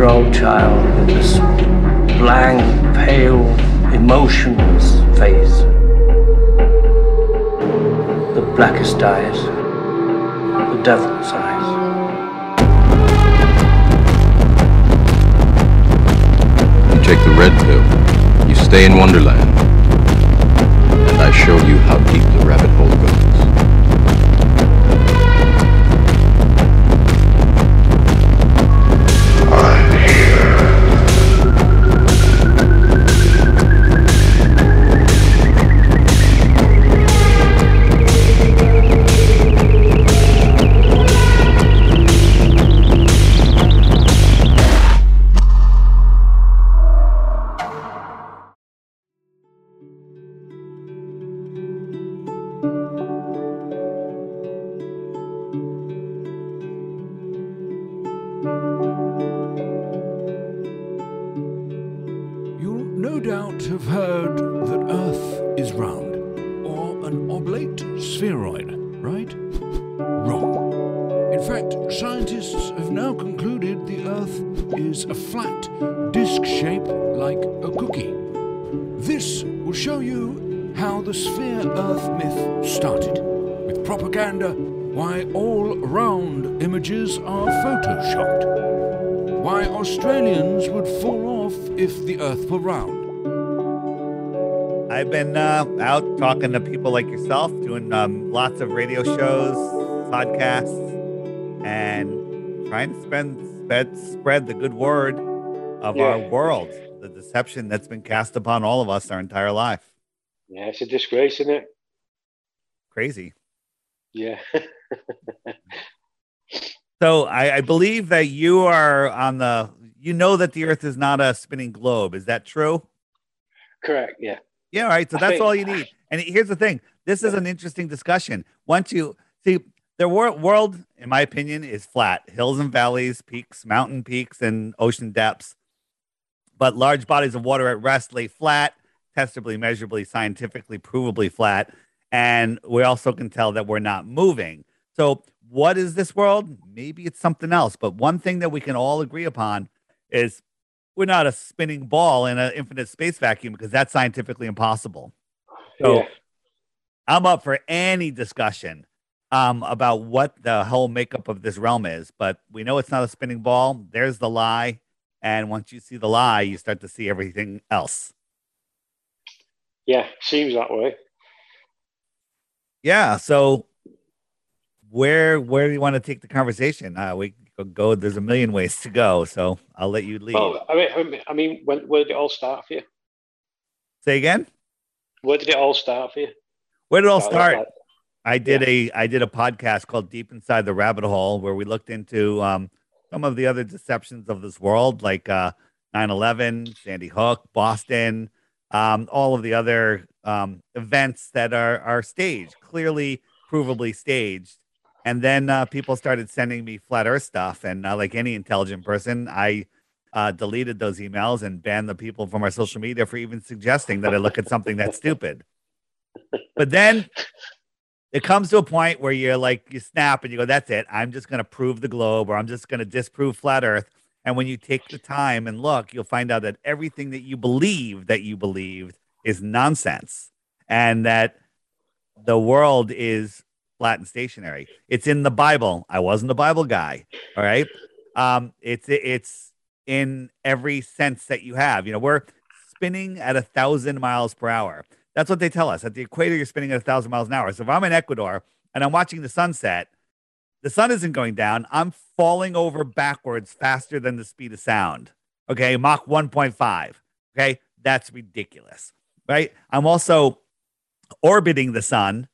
met this six year old child with this blank, pale, emotionless face. The blackest eyes, the devil's eyes. You take the red pill, you stay in Wonderland, and I show you how deep the rabbit hole goes. Propaganda, why all round images are photoshopped why Australians would fall off if the Earth were round. I've been uh, out talking to people like yourself, doing um, lots of radio shows, podcasts, and trying to spread, spread, spread the good word of our world, the deception that's been cast upon all of us our entire life. Yeah, it's a disgrace, isn't it? Crazy. Yeah. So I, I believe that you are on the, you know that the earth is not a spinning globe. Is that true? Correct. Yeah. Yeah, all right. So that's think- all you need. And here's the thing: this is an interesting discussion. Once you see, the wor- world, in my opinion, is flat: hills and valleys, peaks, mountain peaks, and ocean depths. But large bodies of water at rest lay flat, testably, measurably, scientifically, provably flat. And we also can tell that we're not moving. So, what is this world? Maybe it's something else. But one thing that we can all agree upon is we're not a spinning ball in an infinite space vacuum because that's scientifically impossible. So yeah. I'm up for any discussion um, about what the whole makeup of this realm is, but we know it's not a spinning ball. There's the lie. And once you see the lie, you start to see everything else. Yeah. Seems that way. Yeah. So where where do you want to take the conversation? Uh, we go. There's a million ways to go. So I'll let you lead. Well, I mean, I mean- when, where did it all start for you? Say again. Where did it all start for you? Where did it all Start like. I did a I did a podcast called Deep Inside the Rabbit Hole where we looked into um, some of the other deceptions of this world, like uh, 9/11, Sandy Hook, Boston, um, all of the other um, events that are are staged, clearly, provably staged. And then uh, people started sending me flat Earth stuff, and uh, like any intelligent person, I uh, deleted those emails and banned the people from our social media for even suggesting that I look at something that's stupid. But then it comes to a point where you're like you snap and you go that's it i'm just going to prove the globe or i'm just going to disprove flat earth and when you take the time and look you'll find out that everything that you believe that you believed is nonsense and that the world is flat and stationary. It's in the bible. I wasn't a bible guy all right? Um it's it's in every sense that you have. You know we're spinning at a thousand miles per hour. That's what they tell us. At the equator, you're spinning at a thousand miles an hour. So if I'm in Ecuador and I'm watching the sunset, the sun isn't going down. I'm falling over backwards faster than the speed of sound. Okay. Mach 1.5. Okay. That's ridiculous. Right. I'm also orbiting the sun,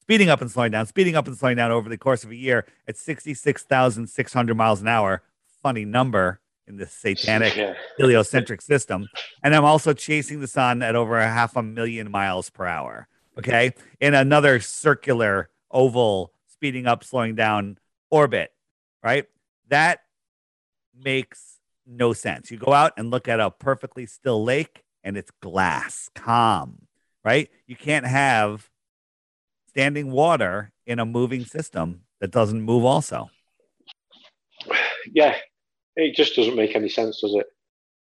speeding up and slowing down, speeding up and slowing down over the course of a year at 66,600 miles an hour. Funny number in this satanic Yeah. heliocentric system. And I'm also chasing the sun at over a half a million miles per hour. Okay. In another circular oval, speeding up, slowing down orbit. Right. That makes no sense. You go out and look at a perfectly still lake and it's glass, calm. Right. You can't have standing water in a moving system that doesn't move also. Yeah. It just doesn't make any sense, does it?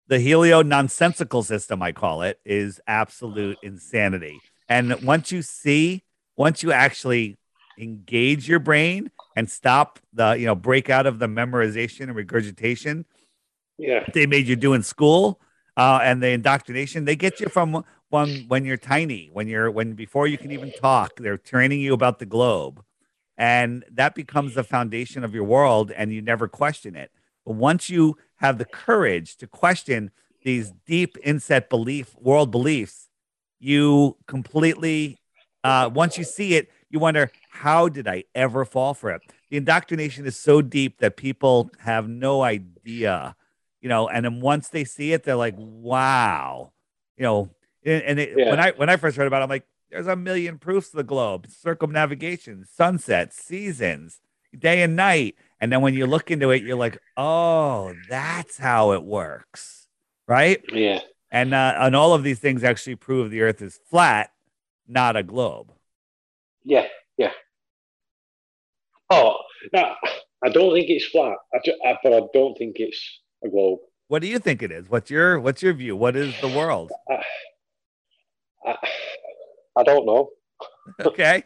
the helio nonsensical system i call it is absolute insanity and once you see once you actually engage your brain and stop the you know break out of the memorization and regurgitation Yeah. they made you do in school uh, and the indoctrination they get you from when when you're tiny when you're when before you can even talk they're training you about the globe and that becomes the foundation of your world and you never question it but once you have the courage to question these deep inset belief world beliefs you completely uh, once you see it you wonder how did i ever fall for it the indoctrination is so deep that people have no idea you know and then once they see it they're like wow you know and, and it, Yeah. when i when i first heard about it i'm like there's a million proofs of the globe circumnavigation sunsets seasons day and night and then when you look into it you're like oh that's how it works right Yeah. and uh, and all of these things actually prove the earth is flat not a globe Yeah. Yeah. Oh, no, I don't think it's flat, I I- but I don't think it's a globe. what do you think it is what's your what's your view what is the world I, I, I don't know. okay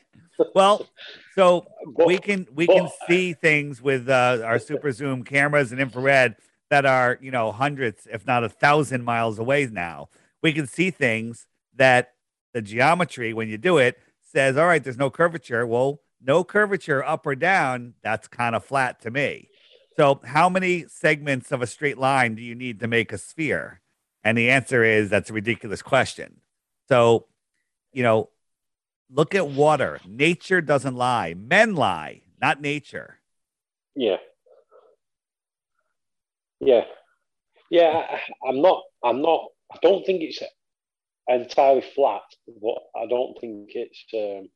well so But, we can we can see things with uh, our super zoom cameras and infrared that are you know hundreds if not a thousand miles away now we can see things that the geometry when you do it says all right there's no curvature well no curvature up or down that's kind of flat to me so how many segments of a straight line do you need to make a sphere and the answer is that's a ridiculous question so you know look at water nature doesn't lie men lie not nature yeah. Yeah. Yeah. I'm not, I'm not, I don't think it's entirely flat, but I don't think it's um,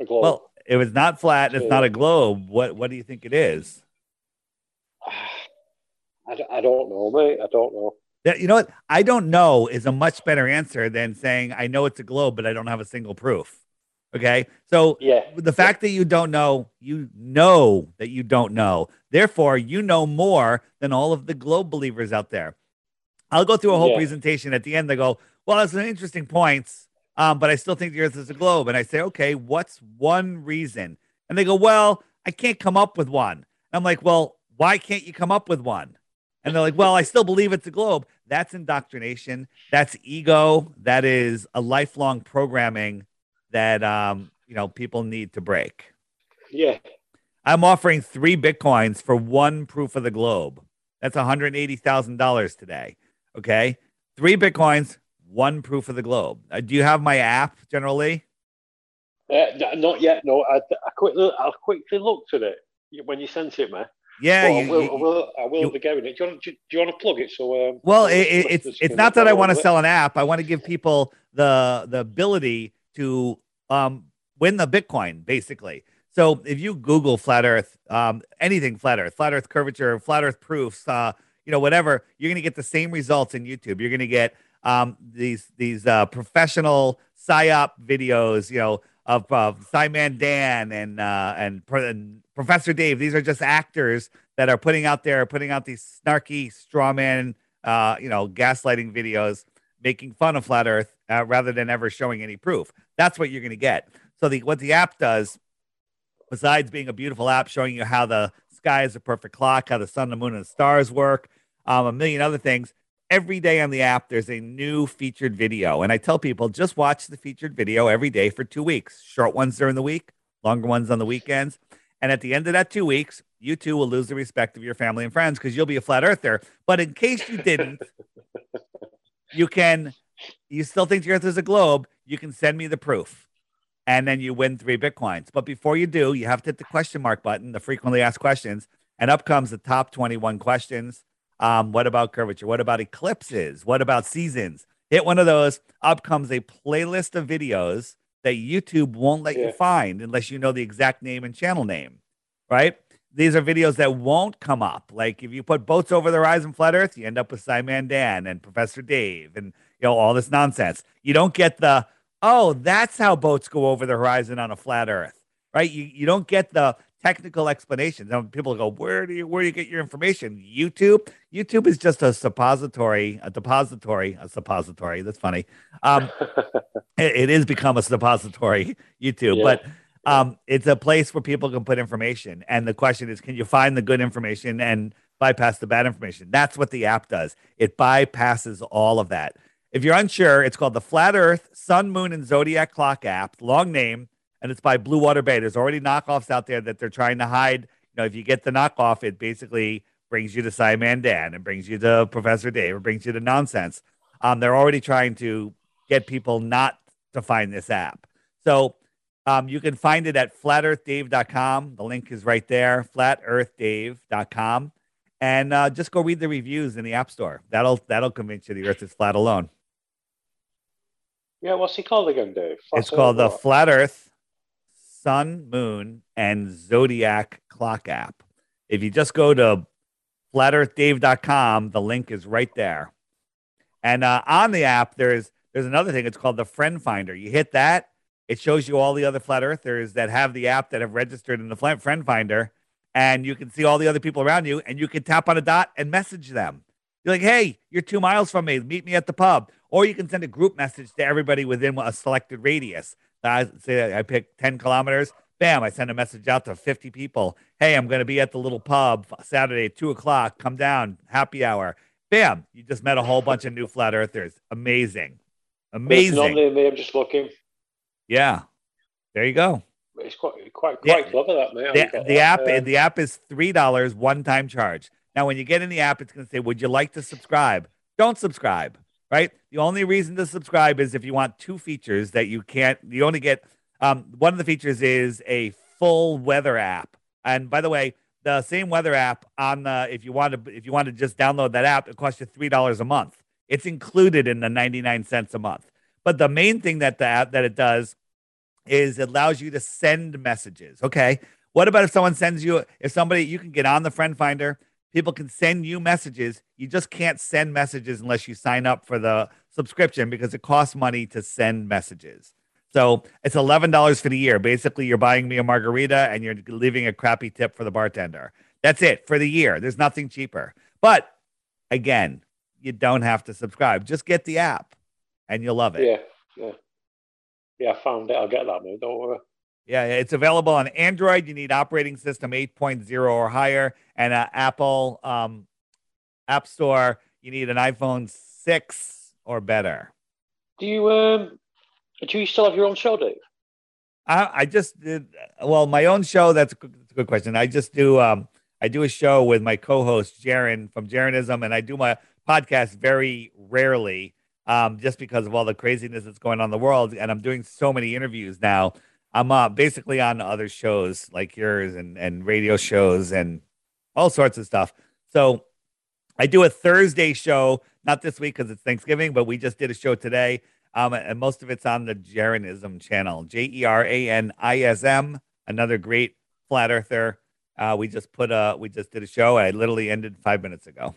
a globe. well if it's not flat it's not a globe what what do you think it is I, don't- I don't know, mate. I don't know. That- you know what i don't know is a much better answer than saying i know it's a globe but i don't have a single proof okay so Yeah. the fact that you don't know, you know that you don't know. Therefore, you know more than all of the globe believers out there. I'll go through a whole Yeah. presentation at the end. They go, Well, that's an interesting points, um, but I still think the earth is a globe. And I say, Okay, what's one reason? And they go, Well, I can't come up with one. And I'm like, Well, why can't you come up with one? And they're like, Well, I still believe it's a globe. That's indoctrination. That's ego. That is a lifelong programming that um, you know people need to break. Yeah. I'm offering three bitcoins for one proof of the globe. That's $180,000 today. Okay. Three bitcoins, one proof of the globe. Uh, do you have my app generally? Uh, not yet. No, I, I quickly, I quickly looked at it when you sent it, man. Yeah. But you- I will, you- I will, I will you- be going it. Do you, want, do you want to plug it? So, um, well, it, it- it's it's not that I want to sell an app. I want to give people the the ability to um, win the Bitcoin, basically. So if you Google flat Earth, um, anything flat Earth, flat Earth curvature, flat Earth proofs, uh, you know, whatever, you're going to get the same results in YouTube. You're going to get um, these these uh, professional psyop videos, you know, of SciManDan and uh, and, and Professor Dave. These are just actors that are putting out there, putting out these snarky strawman, uh, you know, gaslighting videos, making fun of flat Earth uh, rather than ever showing any proof. That's what you're going to get. So the what the app does, besides being a beautiful app showing you how the sky is a perfect clock, how the sun, the moon, and the stars work, um, a million other things. Every day on the app, there's a new featured video. And I tell people just watch the featured video every day for two weeks. Short ones during the week, longer ones on the weekends. And at the end of that two weeks, you too will lose the respect of your family and friends because you'll be a flat earther. But in case you didn't, you can, you still think the earth is a globe, you can send me the proof and then you win three bitcoins. But before you do, you have to hit the question mark button, the frequently asked questions, and up comes the top 21 questions. Um, what about curvature? What about eclipses? What about seasons? Hit one of those. Up comes a playlist of videos that YouTube won't let you find unless you know the exact name and channel name, right? These are videos that won't come up. Like if you put boats over the horizon flat earth, you end up with SciManDan and Professor Dave and you know all this nonsense. You don't get the oh, that's how boats go over the horizon on a flat earth, right? You you don't get the technical explanations. Now people go, where do you where do you get your information? YouTube. YouTube is just a suppository, a depository, a suppository. That's funny. Um, it, it is become a suppository. YouTube, yeah. but um, it's a place where people can put information. And the question is, can you find the good information and bypass the bad information? That's what the app does. It bypasses all of that. If you're unsure, it's called the Flat Earth Sun, Moon, and Zodiac Clock app. Long name and it's by Blue Water Bay. There's already knockoffs out there that they're trying to hide. You know, if you get the knockoff, it basically brings you to SciManDan and brings you to Professor Dave or brings you to nonsense. Um, they're already trying to get people not to find this app. So um, you can find it at flatearthdave.com. The link is right there, flatearthdave.com. And uh, just go read the reviews in the App Store. That'll that'll convince you the Earth is flat alone. Yeah, what's he called again, Dave? Flat it's called the Flat Earth sun, moon, and zodiac clock app. If you just go to flatearthdave.com, the link is right there. And uh, on the app, there's there's another thing. It's called the Friend Finder. You hit that, it shows you all the other flat earthers that have the app that have registered in the Friend Finder, and you can see all the other people around you, and you can tap on a dot and message them. You're like, hey, you're two miles from me. Meet me at the pub. Or you can send a group message to everybody within a selected radius. I say I pick 10 kilometers. Bam, I send a message out to 50 people. Hey, I'm going to be at the little pub Saturday at two o'clock. Come down, happy hour. Bam, you just met a whole bunch of new flat earthers. Amazing. Amazing. Normally, me, I'm just looking. Yeah. There you go. It's quite quite quite yeah. clever that man. The, the app uh, the app is three dollars one time charge. Now, when you get in the app, it's going to say, "Would you like to subscribe?" Don't subscribe right? The only reason to subscribe is if you want two features that you can't, you only get. Um, one of the features is a full weather app. And by the way, the same weather app on the if you want to if you want to just download that app, it costs you three dollars a month. It's included in the ninety nine cents a month. But the main thing that the app that it does is it allows you to send messages. Okay. What about if someone sends you if somebody you can get on the friend finder People can send you messages. You just can't send messages unless you sign up for the subscription because it costs money to send messages. So it's eleven dollars for the year. Basically, you're buying me a margarita and you're leaving a crappy tip for the bartender. That's it for the year. There's nothing cheaper. But again, you don't have to subscribe. Just get the app, and you'll love it. Yeah, yeah, yeah. I found it. I'll get that. Don't worry. Yeah, it's available on Android. You need operating system 8.0 or higher, and uh, Apple um, App Store. You need an iPhone 6 or better. Do you um do you still have your own show, Dave? I, I just did well my own show. That's a good, that's a good question. I just do um I do a show with my co-host Jeran from Jeranism, and I do my podcast very rarely, um, just because of all the craziness that's going on in the world. And I'm doing so many interviews now I'm uh, basically on other shows like yours and, and radio shows and all sorts of stuff. So I do a Thursday show, not this week because it's Thanksgiving, but we just did a show today. Um, and most of it's on the Jeranism channel, J E R A N I S M, another great flat earther. Uh, we just put a, we just did a show. I literally ended five minutes ago.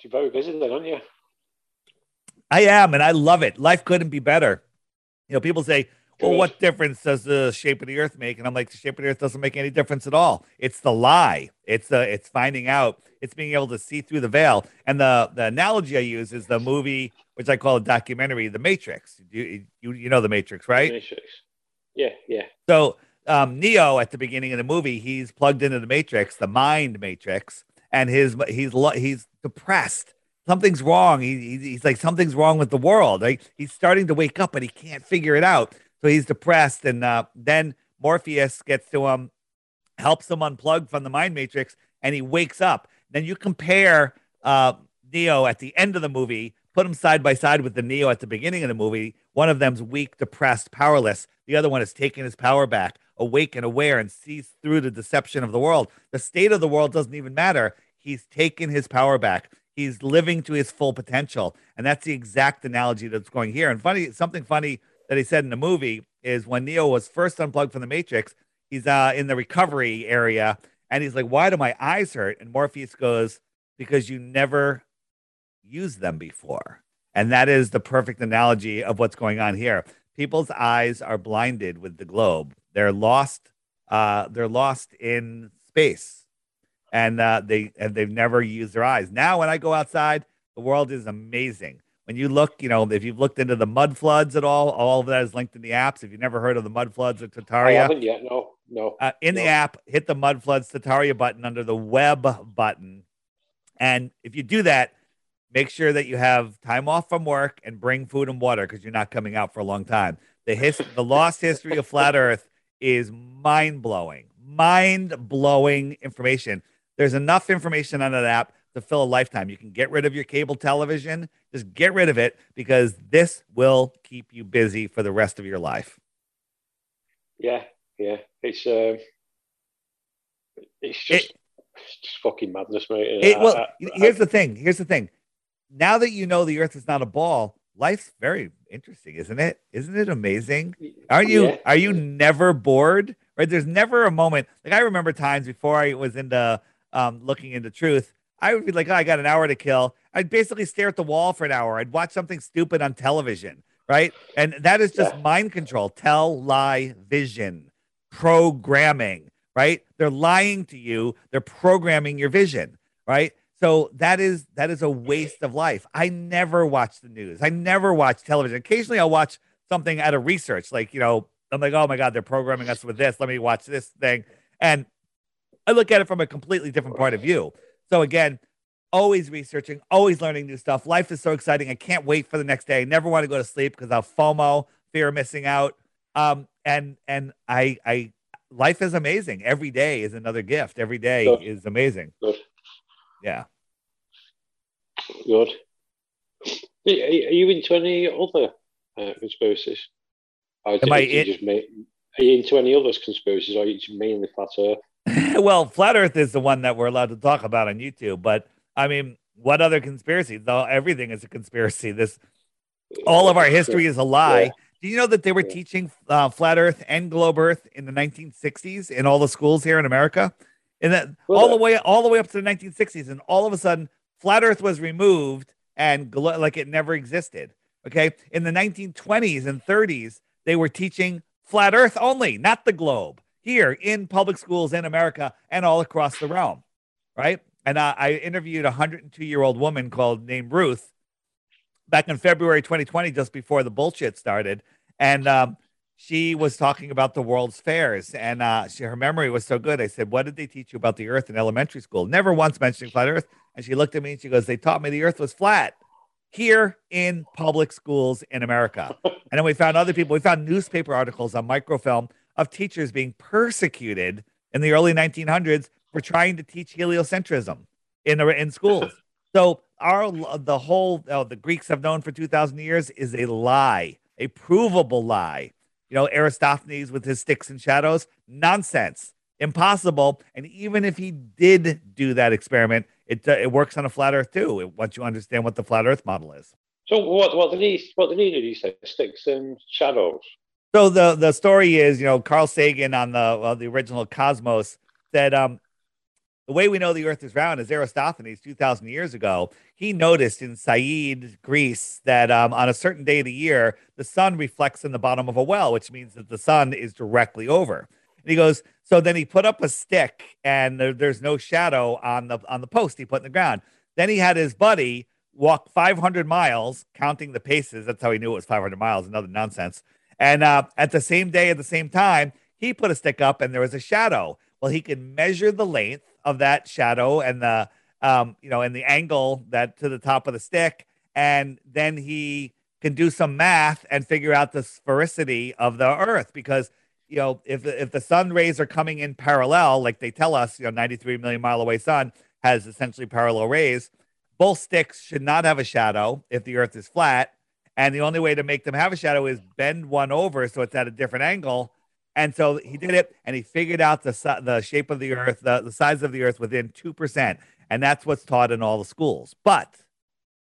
You're very busy then, aren't you? I am, and I love it. Life couldn't be better. You know, people say, well, what difference does the shape of the earth make? And I'm like, the shape of the earth doesn't make any difference at all. It's the lie. It's the it's finding out. It's being able to see through the veil. And the the analogy I use is the movie, which I call a documentary, The Matrix. You you, you know The Matrix, right? Matrix. Yeah, yeah. So um, Neo at the beginning of the movie, he's plugged into the Matrix, the mind Matrix, and his he's he's depressed. Something's wrong. He, he's like something's wrong with the world. Like he's starting to wake up, but he can't figure it out. So he's depressed. And uh, then Morpheus gets to him, helps him unplug from the mind matrix, and he wakes up. Then you compare uh, Neo at the end of the movie, put him side by side with the Neo at the beginning of the movie. One of them's weak, depressed, powerless. The other one is taking his power back, awake and aware, and sees through the deception of the world. The state of the world doesn't even matter. He's taken his power back. He's living to his full potential. And that's the exact analogy that's going here. And funny, something funny that he said in the movie is when Neo was first unplugged from the Matrix, he's uh, in the recovery area and he's like, Why do my eyes hurt? And Morpheus goes, Because you never used them before. And that is the perfect analogy of what's going on here. People's eyes are blinded with the globe, they're lost uh, they're lost in space, and uh, they and they've never used their eyes. Now, when I go outside, the world is amazing. When you look, you know, if you've looked into the mud floods at all, all of that is linked in the apps. If you've never heard of the mud floods or I Tartaria, haven't yet. No, no. uh, in the app, hit the Mud Floods Tartaria button under the web button. And if you do that, make sure that you have time off from work and bring food and water because you're not coming out for a long time. The his- the lost history of flat Earth is mind blowing, mind blowing information. There's enough information on that app to fill a lifetime. You can get rid of your cable television, just get rid of it because this will keep you busy for the rest of your life. Yeah, yeah. It's um, it's just, it's just fucking madness, mate. It, I- well, I- here's the thing. Here's the thing. Now that you know the Earth is not a ball, life's very interesting, isn't it? Isn't it amazing? Aren't you? Yeah. Are you never bored? Right? There's never a moment. Like I remember times before I was into um, looking into truth. I would be like, oh, I got an hour to kill. I'd basically stare at the wall for an hour. I'd watch something stupid on television, right? And that is just Yeah. mind control. Tell, lie, vision, programming, right? They're lying to you. They're programming your vision, right? So that is that is a waste of life. I never watch the news. I never watch television. Occasionally I'll watch something out of research, like, you know, I'm like, oh my God, they're programming us with this. Let me watch this thing. And I look at it from a completely different point of view. So again, always researching, always learning new stuff. Life is so exciting. I can't wait for the next day. I never want to go to sleep because I'll FOMO, fear of missing out. Um, and and I I life is amazing. Every day is another gift. Every day Good. is amazing. Good. Yeah. Good. Are you into any other uh, conspiracies? Or Am I you in- just ma- are you into any other conspiracies, or are you mainly flat Earth? well, flat Earth is the one that we're allowed to talk about on YouTube. But I mean, what other conspiracy? Though everything is a conspiracy. This all of our history is a lie. Yeah. Do you know that they were Yeah. teaching uh, flat Earth and globe Earth in the 1960s in all the schools here in America? And that Were all the way all the way up to the 1960s, and all of a sudden, flat Earth was removed and glo- like it never existed. Okay, in the 1920s and 30s, they were teaching flat Earth only, not the globe, here in public schools in America and all across the realm. Right, and uh, I interviewed a 102 year old woman called named Ruth back in February 2020, just before the bullshit started, and um, she was talking about the world's fairs, and uh, she, her memory was so good. I said, "What did they teach you about the Earth in elementary school?" Never once mentioning flat Earth. And she looked at me and she goes, "They taught me the Earth was flat here in public schools in America." and then we found other people. We found newspaper articles on microfilm of teachers being persecuted in the early 1900s for trying to teach heliocentrism in in schools. So our the whole oh, the Greeks have known for 2000 years is a lie, a provable lie. You know, Aristophanes with his sticks and shadows, nonsense, impossible. And even if he did do that experiment, it uh, it works on a flat Earth too. It, once you understand what the flat Earth model is. So what? What they need? What they needed? You say sticks and shadows. So the the story is, you know, Carl Sagan on the well, the original Cosmos said, um, the way we know the Earth is round is Aristophanes two thousand years ago. He noticed in Said, Greece, that um, on a certain day of the year, the sun reflects in the bottom of a well, which means that the sun is directly over. And he goes, so then he put up a stick, and there, there's no shadow on the on the post he put in the ground. Then he had his buddy walk 500 miles, counting the paces. That's how he knew it was 500 miles. Another nonsense. And uh, at the same day, at the same time, he put a stick up and there was a shadow. Well, he could measure the length of that shadow and the, um, you know, and the angle that to the top of the stick. And then he can do some math and figure out the sphericity of the earth because, you know, if, if the sun rays are coming in parallel, like they tell us, you know, 93 million mile away sun has essentially parallel rays, both sticks should not have a shadow if the earth is flat. And the only way to make them have a shadow is bend one over so it's at a different angle. And so he did it and he figured out the, the shape of the earth, the, the size of the earth within 2%. And that's what's taught in all the schools. But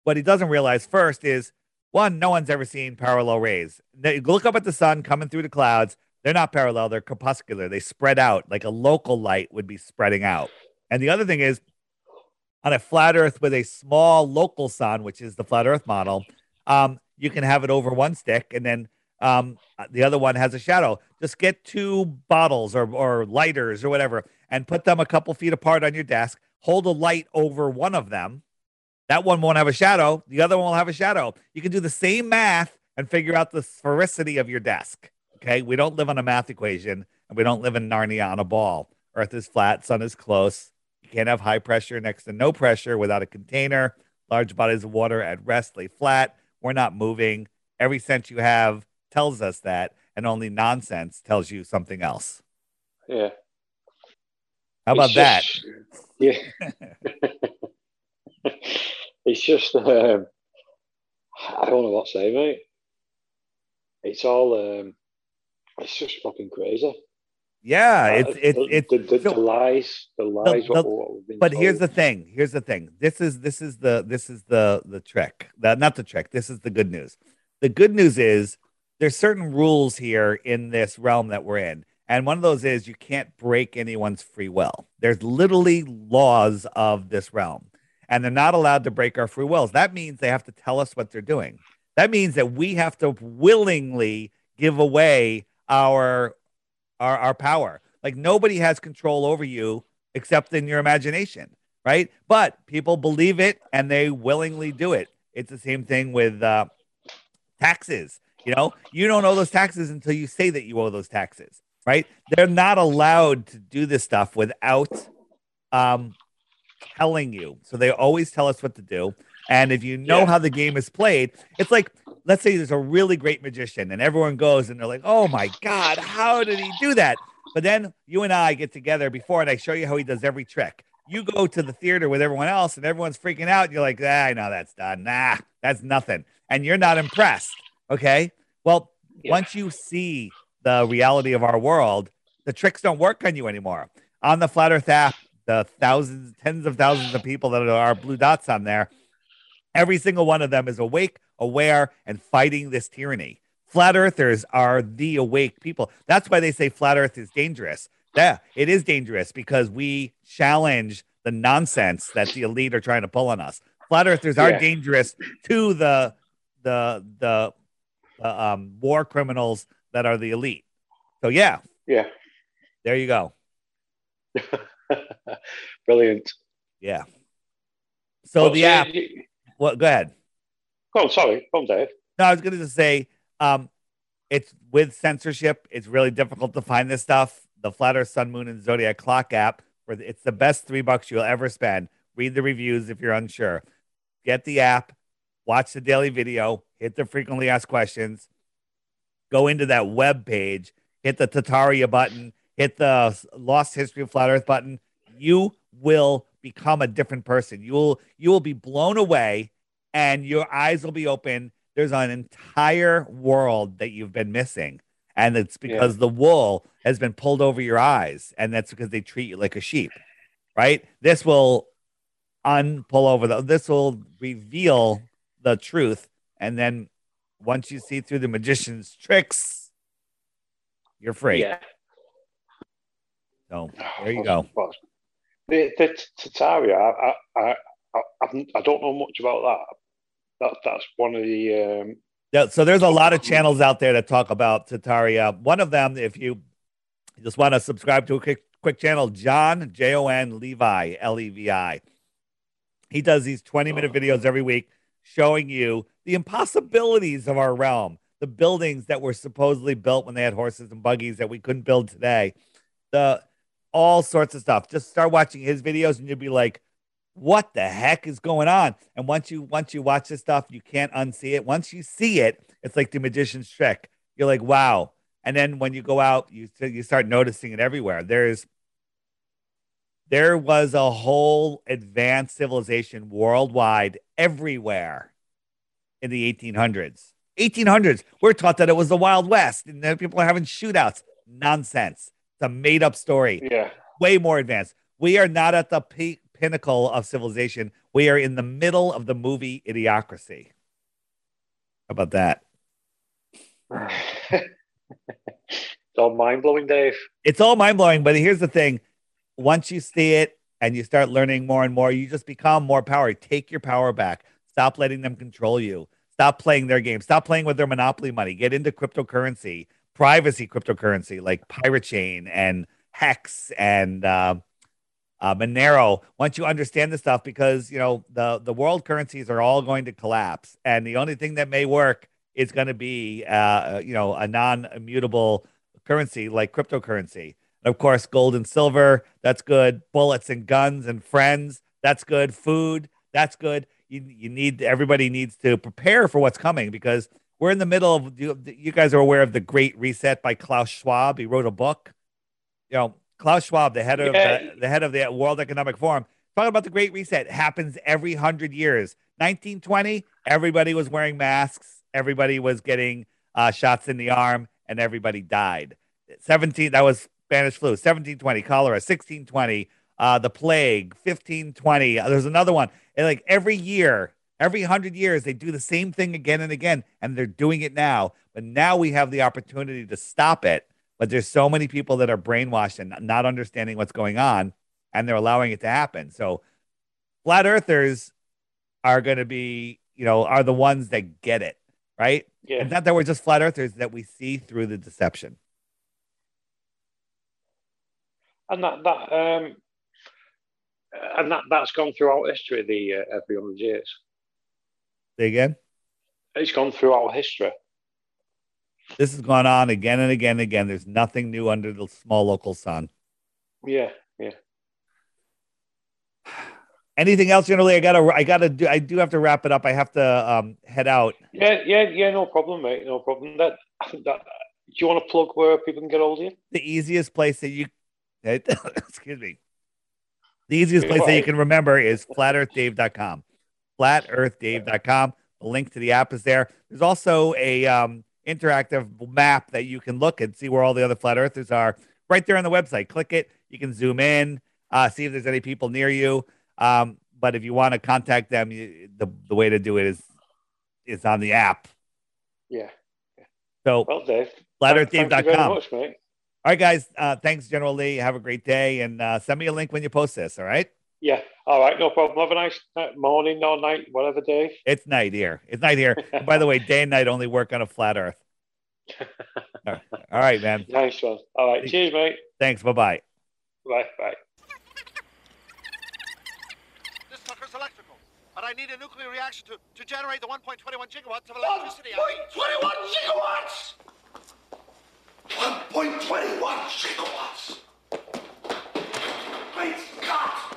what he doesn't realize first is one, no one's ever seen parallel rays. Look up at the sun coming through the clouds. They're not parallel, they're crepuscular. They spread out like a local light would be spreading out. And the other thing is, on a flat Earth with a small local sun, which is the flat Earth model, um, you can have it over one stick, and then Um, the other one has a shadow. Just get two bottles or, or lighters or whatever and put them a couple feet apart on your desk. Hold a light over one of them. That one won't have a shadow. The other one will have a shadow. You can do the same math and figure out the sphericity of your desk. Okay. We don't live on a math equation and we don't live in Narnia on a ball. Earth is flat, sun is close. You can't have high pressure next to no pressure without a container. Large bodies of water at rest lay flat. We're not moving. Every sense you have tells us that, and only nonsense tells you something else. Yeah. How about It's that? Yeah. it's just, um, I don't know what to say, mate. It's all, um, it's just fucking crazy. Yeah, Uh, it's it's the, it's the, the, lies, the lies. the- what, what we've been but here's the thing. Here's the thing. This is this is the this is the the trick. The, not the trick. This is the good news. The good news is there's certain rules here in this realm that we're in. And one of those is you can't break anyone's free will. There's literally laws of this realm. And they're not allowed to break our free wills. That means they have to tell us what they're doing. That means that we have to willingly give away our our, our power. Like nobody has control over you except in your imagination, right? But people believe it and they willingly do it. It's the same thing with uh, taxes. You know, you don't owe those taxes until you say that you owe those taxes, right? They're not allowed to do this stuff without um, telling you. So they always tell us what to do. And if you know Yeah. how the game is played, it's like, let's say there's a really great magician and everyone goes and they're like, oh my God, how did he do that? But then you and I get together before and I show you how he does every trick. You go to the theater with everyone else and everyone's freaking out. And you're like, ah, I know that's done. Nah, that's nothing. And you're not impressed. Okay. Well, Yeah. once you see the reality of our world, the tricks don't work on you anymore. On the Flat Earth app, the thousands, tens of thousands of people that are blue dots on there, every single one of them is awake, aware, and fighting this tyranny. Flat earthers are the awake people. That's why they say flat earth is dangerous. Yeah, it is dangerous because we challenge the nonsense that the elite are trying to pull on us. Flat earthers are Yeah. dangerous to the the the uh, um, war criminals that are the elite. So yeah, Yeah. there you go. Brilliant. Yeah. So But the so app. you- What? Go ahead. On, sorry. On, Dave. No, I was going to say, um, it's with censorship. It's really difficult to find this stuff. The Flat Earth, Sun, Moon, and Zodiac Clock app, where it's the best three bucks you'll ever spend. Read the reviews if you're unsure. Get the app, watch the daily video, hit the frequently asked questions, go into that web page, hit the Tartaria button, hit the Lost History of Flat Earth button. You will become a different person. You will you will be blown away, and your eyes will be open. There's an entire world that you've been missing. And it's because the wool has been pulled over your eyes. And that's because they treat you like a sheep right? This will unpull over the this will reveal the truth. And then once you see through the magician's tricks you're free. Yeah. so there you go The, the Tartaria, I, I, I, I, don't know much about that. That that's one of the um, Yeah, so there's a lot of channels out there that talk about Tartaria. One of them, if you just want to subscribe to a quick, quick channel, Jon J O N Levi L E V I. He does these 20 minute videos every week showing you the impossibilities of our realm, the buildings that were supposedly built when they had horses and buggies that we couldn't build today, the all sorts of stuff. Just start watching his videos and you'll be like, what the heck is going on? And once you once you watch this stuff, you can't unsee it. Once you see it, it's like the magician's trick. You're like, wow. And then when you go out, you you start noticing it everywhere. There's there was a whole advanced civilization worldwide everywhere in the 1800s. 1800s, we're taught that it was the Wild West and people are having shootouts. Nonsense. It's a made up story yeah. way more advanced. We are not at the pinnacle of civilization. We are in the middle of the movie Idiocracy. How about that? it's all mind blowing, Dave. It's all mind blowing, but here's the thing: once you see it and you start learning more and more, you just become more power. Take your power back. Stop letting them control you. Stop playing their game. Stop playing with their monopoly money. Get into cryptocurrency, privacy cryptocurrency like Pirate Chain and Hex and uh, uh, Monero. Once you understand the stuff, because you know the the world currencies are all going to collapse, and the only thing that may work is going to be uh, you know a non-immutable currency like cryptocurrency. And of course, gold and silver. That's good. Bullets and guns and friends. That's good. Food. That's good. You, you need everybody needs to prepare for what's coming because we're in the middle of you, you guys are aware of the Great Reset by Klaus Schwab. He wrote a book. You know, Klaus Schwab, the head of Yeah. the, the head of the World Economic Forum, talking about the Great Reset. It happens every hundred years. 1920, everybody was wearing masks. Everybody was getting uh, shots in the arm, and everybody died. 17, that was Spanish flu. 1720, cholera. 1620, uh, the plague. 1520. Uh, there's another one. And like every year, every hundred years, they do the same thing again and again, and they're doing it now. But now we have the opportunity to stop it. But there's so many people that are brainwashed and not understanding what's going on, and they're allowing it to happen. So, flat earthers are going to be, you know, are the ones that get it, right? Yeah. It's not that we're just flat earthers, that we see through the deception. and that that um, and that that's gone throughout history. The uh, every hundred years, Say again? it's gone throughout history. This has gone on again and again and again. There's nothing new under the small local sun. Yeah, yeah. Anything else, generally? I gotta, I gotta do. I do have to wrap it up. I have to um, head out. Yeah, yeah, yeah, no problem, mate. No problem. That, that do you want to plug where people can get hold of you? The easiest place that you, excuse me, the easiest place that you can remember is flatearthdave.com. Flatearthdave.com. The link to the app is there. There's also a um, interactive map that you can look and see where all the other flat earthers are right there on the website. Click it. You can zoom in, uh, see if there's any people near you. Um, but if you want to contact them, you, the the way to do it is is on the app. Yeah. So Well, Dave. thank- thank you very flatearthdave.com. much. All right, guys. Uh, thanks, General Lee. Have a great day, and uh, send me a link when you post this. All right. Yeah. All right. No problem. Have a nice uh, morning or night, whatever day. It's night here. It's night here. by the way, day and night only work on a flat earth. All right, man. Nice one. All right. Cheers, mate. Thanks. Bye-bye. Bye bye. This sucker's electrical, but I need a nuclear reaction to, to generate the 1.21 gigawatts of electricity. 1.21 gigawatts! 1.21 gigawatts! Great Scott!